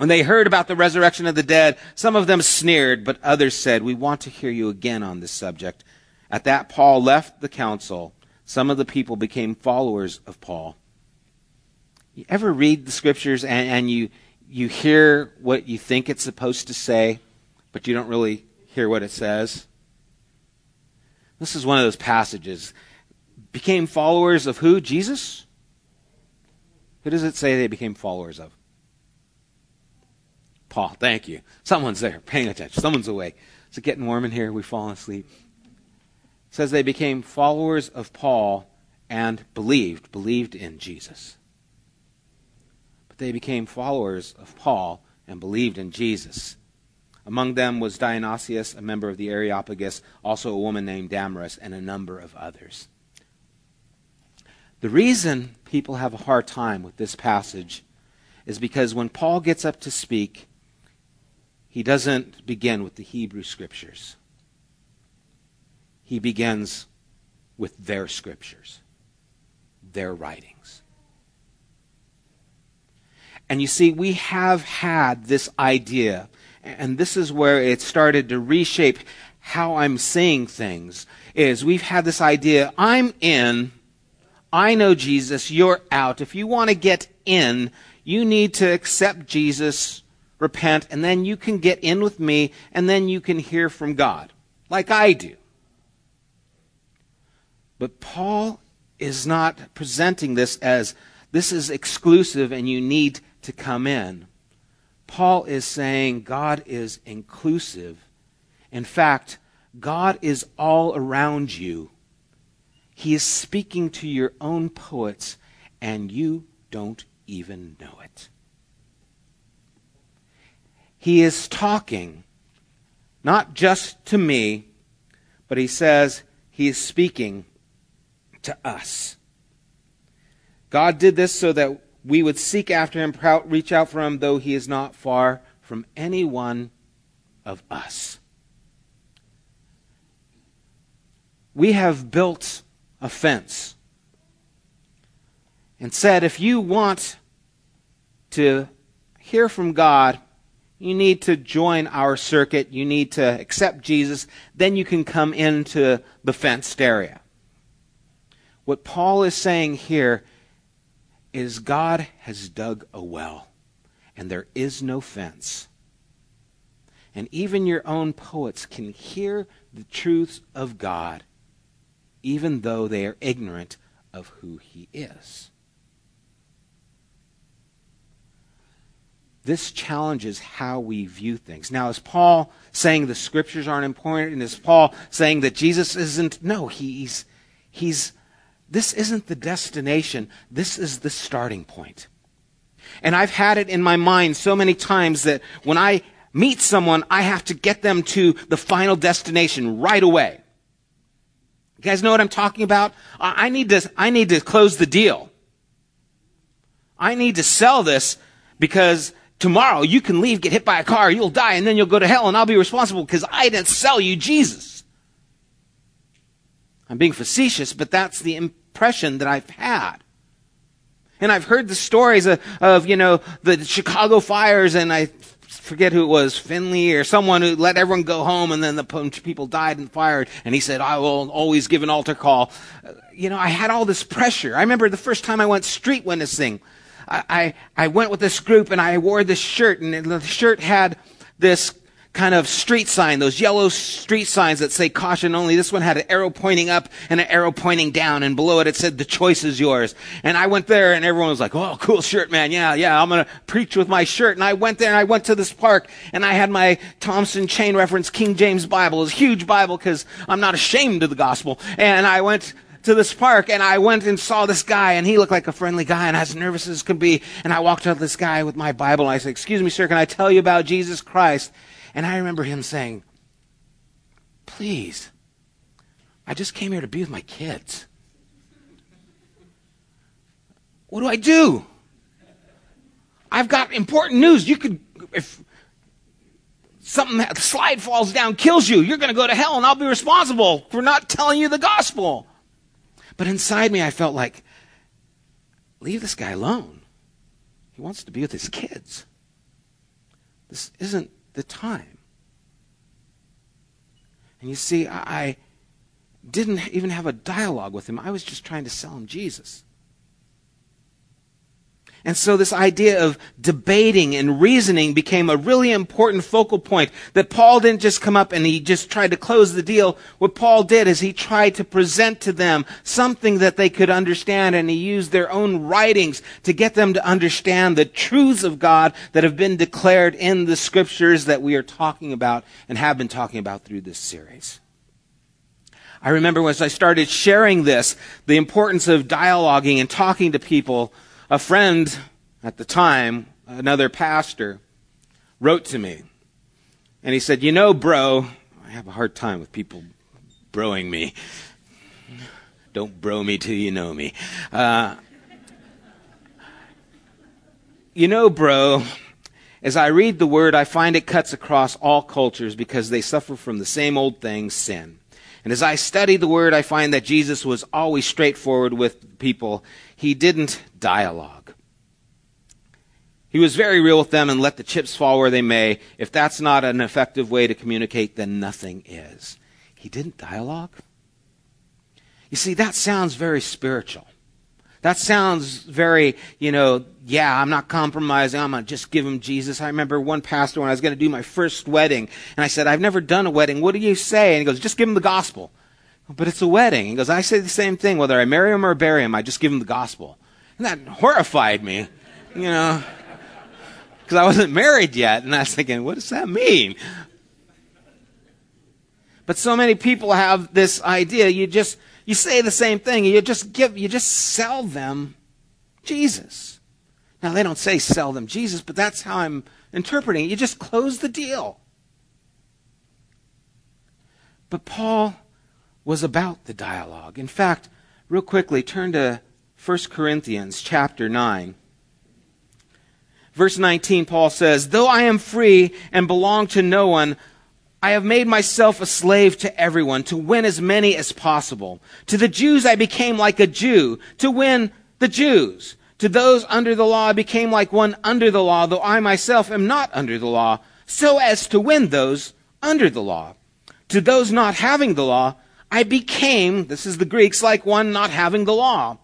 When they heard about the resurrection of the dead, some of them sneered, but others said, We want to hear you again on this subject. At that, Paul left the council. Some of the people became followers of Paul. You ever read the scriptures and, and you, you hear what you think it's supposed to say, but you don't really hear what it says? This is one of those passages. Became followers of who? Jesus? Who does it say they became followers of? Paul, thank you. Someone's there paying attention. Someone's awake. Is it getting warm in here? We've fallen asleep. It says they became followers of Paul and believed, believed in Jesus. But they became followers of Paul and believed in Jesus. Among them was Dionysius, a member of the Areopagus, also a woman named Damaris, and a number of others. The reason people have a hard time with this passage is because when Paul gets up to speak, he doesn't begin with the Hebrew scriptures. He begins with their scriptures, their writings. And you see, we have had this idea, and this is where it started to reshape how I'm seeing things, is we've had this idea, I'm in, I know Jesus, you're out. If you want to get in, you need to accept Jesus repent, and then you can get in with me, and then you can hear from God, like I do. But Paul is not presenting this as this is exclusive and you need to come in. Paul is saying God is inclusive. In fact, God is all around you. He is speaking to your own poets, and you don't even know it he is talking not just to me, but he says he is speaking to us. God did this so that we would seek after him, reach out for him, though he is not far from any one of us. We have built a fence and said, if you want to hear from God, you need to join our circuit. You need to accept Jesus. Then you can come into the fenced area. What Paul is saying here is God has dug a well, and there is no fence. And even your own poets can hear the truths of God, even though they are ignorant of who he is. This challenges how we view things. Now, is Paul saying the scriptures aren't important? And is Paul saying that Jesus isn't? No, he's, he's, this isn't the destination. This is the starting point. And I've had it in my mind so many times that when I meet someone, I have to get them to the final destination right away. You guys know what I'm talking about? I need to, I need to close the deal. I need to sell this because tomorrow you can leave, get hit by a car, you'll die, and then you'll go to hell, and I'll be responsible because I didn't sell you Jesus. I'm being facetious, but that's the impression that I've had. And I've heard the stories of, of, you know, the Chicago fires, and I forget who it was, Finley or someone who let everyone go home, and then the people died and fired, and he said, I will always give an altar call. Uh, you know, I had all this pressure. I remember the first time I went street witnessing. I, I, went with this group and I wore this shirt and the shirt had this kind of street sign, those yellow street signs that say caution only. This one had an arrow pointing up and an arrow pointing down, and below it it said the choice is yours. And I went there and everyone was like, oh, cool shirt, man. Yeah, yeah, I'm gonna preach with my shirt. And I went there and I went to this park and I had my Thompson Chain Reference King James Bible. A huge Bible because I'm not ashamed of the gospel. And I went to this park and I went and saw this guy and he looked like a friendly guy and as nervous as could be. And I walked up to this guy with my Bible and I said, excuse me, sir, can I tell you about Jesus Christ? And I remember him saying, Please, I just came here to be with my kids. What do I do? I've got important news. You could, if something, slide falls down, kills you, you're going to go to hell, and I'll be responsible for not telling you the gospel. But inside me, I felt like, leave this guy alone. He wants to be with his kids. This isn't the time. And you see, I didn't even have a dialogue with him. I was just trying to sell him Jesus. And so this idea of debating and reasoning became a really important focal point that Paul didn't just come up and he just tried to close the deal. What Paul did is he tried to present to them something that they could understand and he used their own writings to get them to understand the truths of God that have been declared in the scriptures that we are talking about and have been talking about through this series. I remember as I started sharing this, the importance of dialoguing and talking to people a friend at the time, another pastor, wrote to me. And he said, You know, bro, I have a hard time with people broing me. Don't bro me till you know me. Uh, you know, bro, as I read the word, I find it cuts across all cultures because they suffer from the same old thing, sin. And as I study the word, I find that Jesus was always straightforward with people. He didn't dialogue. He was very real with them and let the chips fall where they may. If that's not an effective way to communicate, then nothing is. He didn't dialogue. You see, that sounds very spiritual. That sounds very, you know, yeah, I'm not compromising. I'm going to just give him Jesus. I remember one pastor when I was going to do my first wedding, and I said, I've never done a wedding. What do you say? And he goes, just give him the gospel. But it's a wedding. He goes, I say the same thing. Whether I marry him or bury him, I just give him the gospel. And that horrified me, you know, because I wasn't married yet. And I was thinking, what does that mean? But so many people have this idea. You just, you say the same thing. You just give, you just sell them Jesus. Now, they don't say sell them Jesus, but that's how I'm interpreting it. You just close the deal. But Paul was about the dialogue. In fact, real quickly, turn to 1 Corinthians chapter 9. Verse 19, Paul says, Though I am free and belong to no one, I have made myself a slave to everyone to win as many as possible. To the Jews I became like a Jew to win the Jews. To those under the law I became like one under the law, though I myself am not under the law, so as to win those under the law. To those not having the law, I became, this is the Greeks, like one not having the law,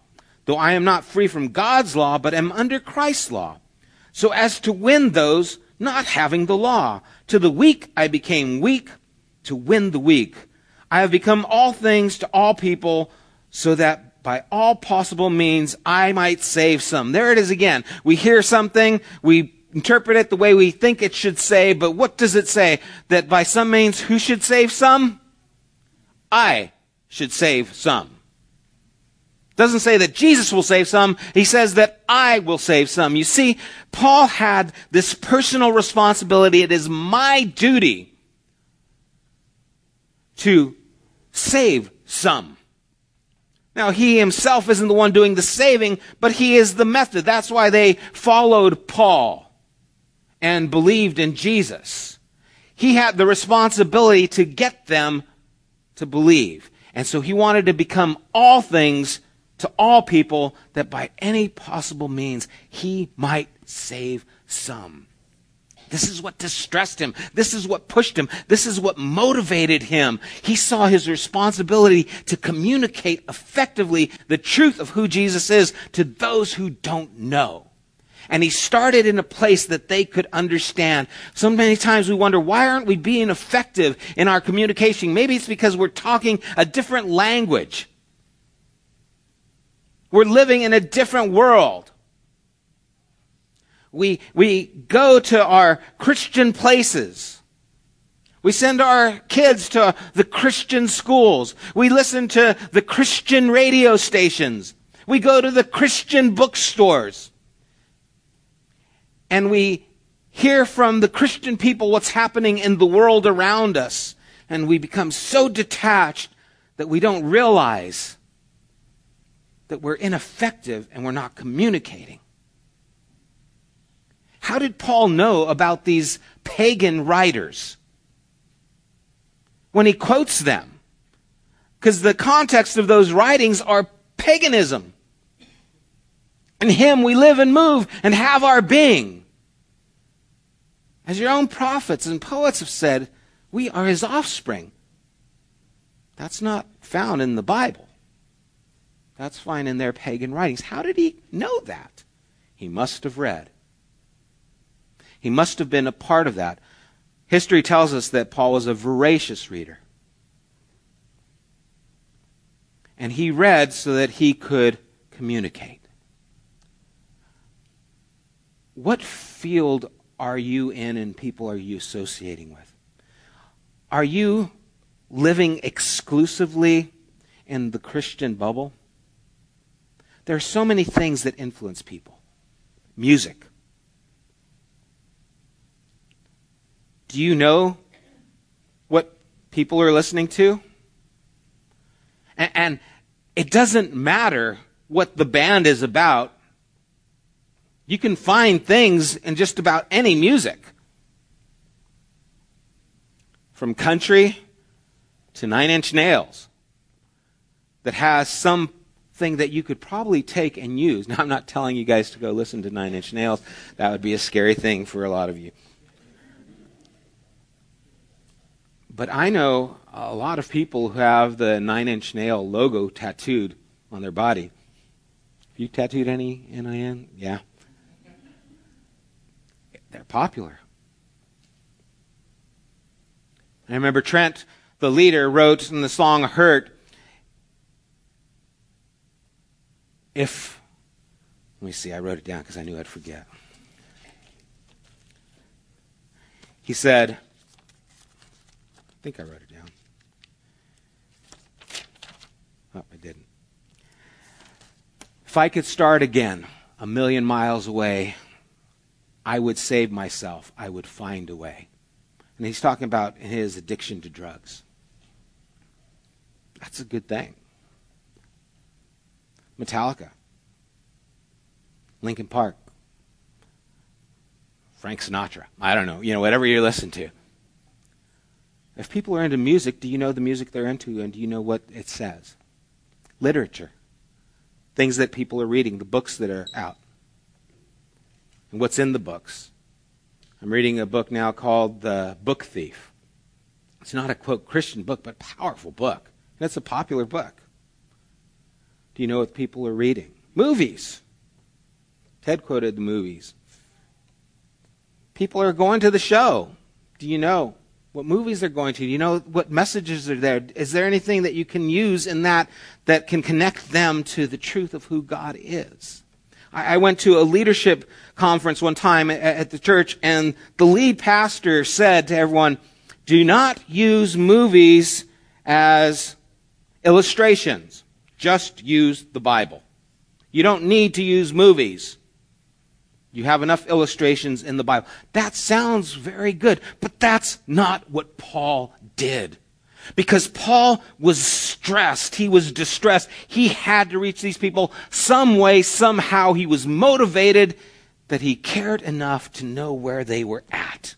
though I am not free from God's law, but am under Christ's law, so as to win those not having the law. To the weak I became weak to win the weak. I have become all things to all people so that by all possible means I might save some. There it is again. We hear something, we interpret it the way we think it should say, but what does it say? That by some means who should save some? I should save some. Doesn't say that Jesus will save some. He says that I will save some. You see, Paul had this personal responsibility. It is my duty to save some. Now, he himself isn't the one doing the saving, but he is the method. That's why they followed Paul and believed in Jesus. He had the responsibility to get them to believe. And so he wanted to become all things to all people that by any possible means he might save some. This is what distressed him. This is what pushed him. This is what motivated him. He saw his responsibility to communicate effectively the truth of who Jesus is to those who don't know. And he started in a place that they could understand. So many times we wonder, why aren't we being effective in our communication? Maybe it's because we're talking a different language. We're living in a different world. We, we go to our Christian places. We send our kids to the Christian schools. We listen to the Christian radio stations. We go to the Christian bookstores. And we hear from the Christian people what's happening in the world around us. And we become so detached that we don't realize that we're ineffective and we're not communicating. How did Paul know about these pagan writers when he quotes them? Because the context of those writings are paganism. In him we live and move and have our being. As your own prophets and poets have said, we are his offspring. That's not found in the Bible. That's fine in their pagan writings. How did he know that? He must have read. He must have been a part of that. History tells us that Paul was a voracious reader. And he read so that he could communicate. What field are you in and people are you associating with? Are you living exclusively in the Christian bubble? There are so many things that influence people. Music. Do you know what people are listening to? And, and it doesn't matter what the band is about. You can find things in just about any music. From country to Nine Inch Nails that has some thing that you could probably take and use. Now, I'm not telling you guys to go listen to Nine Inch Nails. That would be a scary thing for a lot of you. But I know a lot of people who have the Nine Inch Nail logo tattooed on their body. Have you tattooed any NIN? Yeah. They're popular. I remember Trent, the leader, wrote in the song Hurt, if, let me see, I wrote it down because I knew I'd forget. He said, I think I wrote it down. Oh, I didn't. If I could start again a million miles away, I would save myself. I would find a way. And he's talking about his addiction to drugs. That's a good thing. Metallica, Linkin Park, Frank Sinatra. I don't know, you know, whatever you listen to. If people are into music, do you know the music they're into and do you know what it says? Literature. Things that people are reading, the books that are out. And what's in the books. I'm reading a book now called The Book Thief. It's not a quote Christian book, but powerful book. And it's a popular book. Do you know what people are reading? Movies. Ted quoted the movies. People are going to the show. Do you know what movies they're going to? Do you know what messages are there? Is there anything that you can use in that that can connect them to the truth of who God is? I, went to a leadership conference one time at the church, and the lead pastor said to everyone, Do not use movies as illustrations. Just use the Bible. You don't need to use movies. You have enough illustrations in the Bible. That sounds very good, but that's not what Paul did. Because Paul was stressed. He was distressed. He had to reach these people some way, somehow. He was motivated that he cared enough to know where they were at.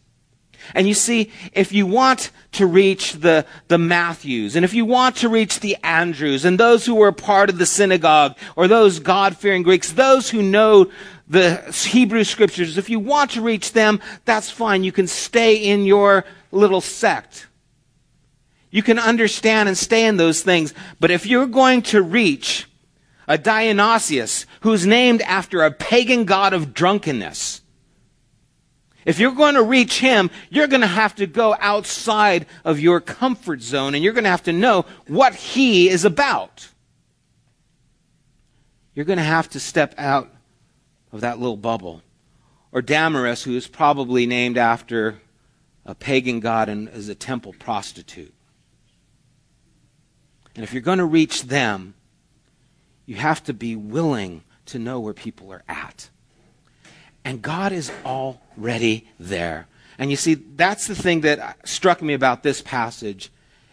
And you see, if you want to reach the, the Matthews, and if you want to reach the Andrews, and those who were part of the synagogue, or those God-fearing Greeks, those who know the Hebrew scriptures, if you want to reach them, that's fine. You can stay in your little sect. You can understand and stay in those things. But if you're going to reach a Dionysius who's named after a pagan god of drunkenness. If you're going to reach him, you're going to have to go outside of your comfort zone and you're going to have to know what he is about. You're going to have to step out of that little bubble. Or Damaris, who is probably named after a pagan god and is a temple prostitute. And if you're going to reach them, you have to be willing to know where people are at. And God is already there. And you see, that's the thing that struck me about this passage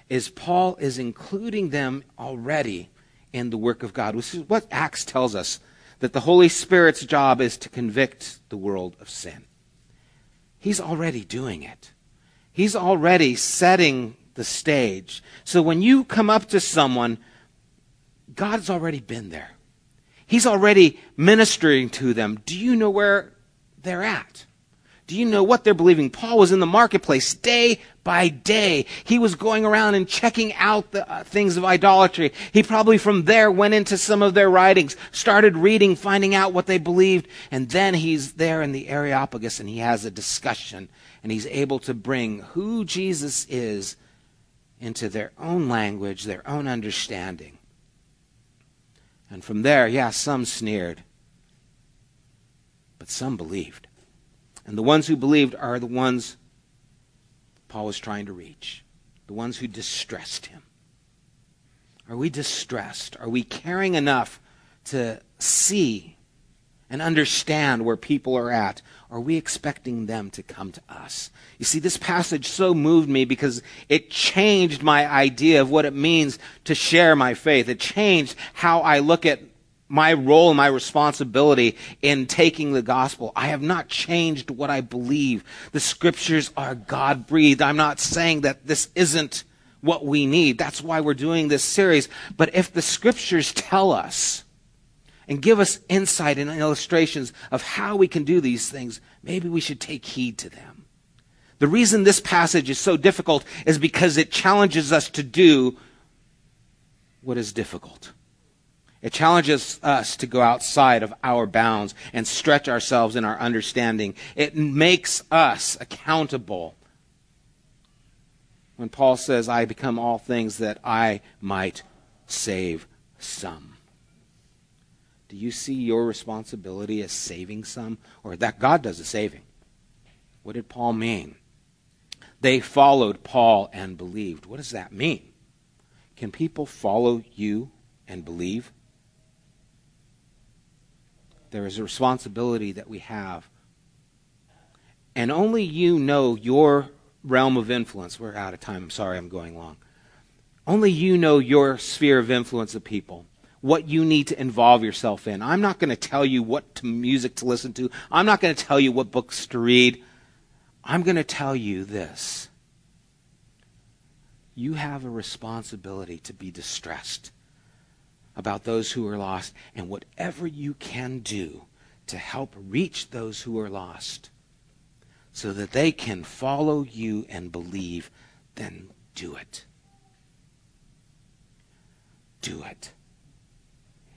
is Paul is including them already in the work of God. Which is what Acts tells us that the Holy Spirit's job is to convict the world of sin. He's already doing it. He's already setting the stage. So when you come up to someone, God's already been there. He's already ministering to them. Do you know where they're at? Do you know what they're believing? Paul was in the marketplace day by day. He was going around and checking out the uh, things of idolatry. He probably from there went into some of their writings, started reading, finding out what they believed, and then he's there in the Areopagus and he has a discussion and he's able to bring who Jesus is into their own language, their own understanding. And from there, yeah, some sneered, but some believed. And the ones who believed are the ones Paul was trying to reach, the ones who distressed him. Are we distressed? Are we caring enough to see and understand where people are at? Are we expecting them to come to us? You see, this passage so moved me because it changed my idea of what it means to share my faith. It changed how I look at my role and my responsibility in taking the gospel. I have not changed what I believe. The scriptures are God breathed. I'm not saying that this isn't what we need. That's why we're doing this series. But if the scriptures tell us and give us insight and illustrations of how we can do these things, maybe we should take heed to them. The reason this passage is so difficult is because it challenges us to do what is difficult. It challenges us to go outside of our bounds and stretch ourselves in our understanding. It makes us accountable. When Paul says, I become all things that I might save some. Do you see your responsibility as saving some? Or that God does the saving? What did Paul mean? They followed Paul and believed. What does that mean? Can people follow you and believe? There is a responsibility that we have. And only you know your realm of influence. We're out of time. I'm sorry I'm going long. Only you know your sphere of influence of people what you need to involve yourself in. I'm not going to tell you what to music to listen to. I'm not going to tell you what books to read. I'm going to tell you this. You have a responsibility to be distressed about those who are lost, and whatever you can do to help reach those who are lost so that they can follow you and believe, then do it. Do it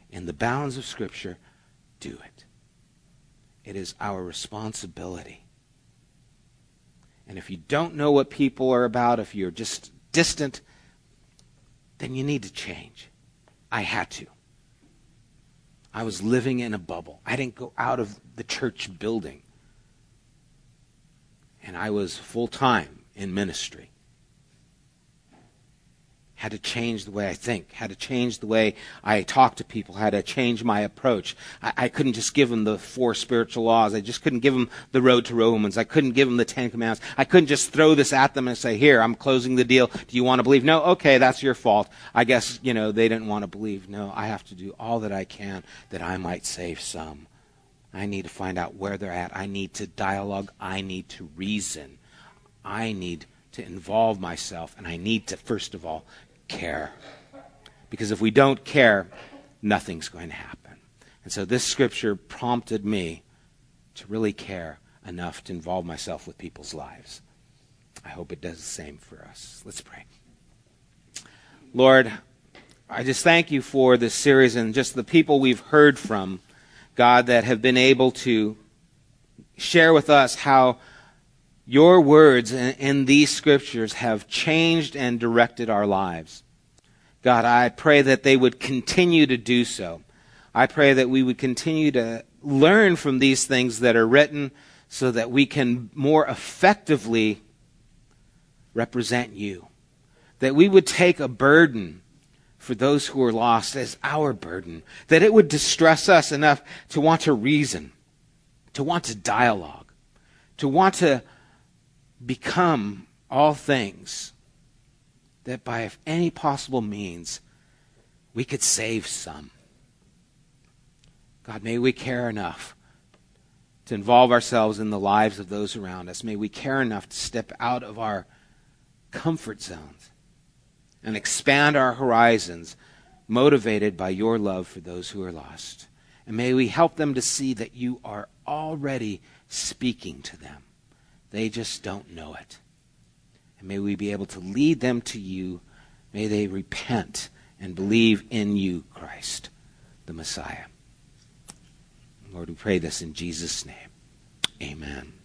in the bounds of Scripture, do it. It is our responsibility. And if you don't know what people are about, if you're just distant, then you need to change. I had to. I was living in a bubble. I didn't go out of the church building. And I was full time in ministry had to change the way I think, had to change the way I talk to people, had to change my approach. I, I, couldn't just give them the four spiritual laws. I just couldn't give them the road to Romans. I couldn't give them the Ten Commandments. I couldn't just throw this at them and say, here, I'm closing the deal. Do you want to believe? No, okay, that's your fault. I guess, you know, they didn't want to believe. No, I have to do all that I can that I might save some. I need to find out where they're at. I need to dialogue. I need to reason. I need to involve myself, and I need to, first of all, care. Because if we don't care, nothing's going to happen. And so this scripture prompted me to really care enough to involve myself with people's lives. I hope it does the same for us. Let's pray. Lord, I just thank you for this series and just the people we've heard from, God, that have been able to share with us how your words in, these scriptures have changed and directed our lives. God, I pray that they would continue to do so. I pray that we would continue to learn from these things that are written so that we can more effectively represent you. That we would take a burden for those who are lost as our burden. That it would distress us enough to want to reason, to want to dialogue, to want to become all things. That by any possible means, we could save some. God, may we care enough to involve ourselves in the lives of those around us. May we care enough to step out of our comfort zones and expand our horizons, motivated by your love for those who are lost. And may we help them to see that you are already speaking to them. They just don't know it. And may we be able to lead them to you. May they repent and believe in you, Christ, the Messiah. Lord, we pray this in Jesus' name. Amen.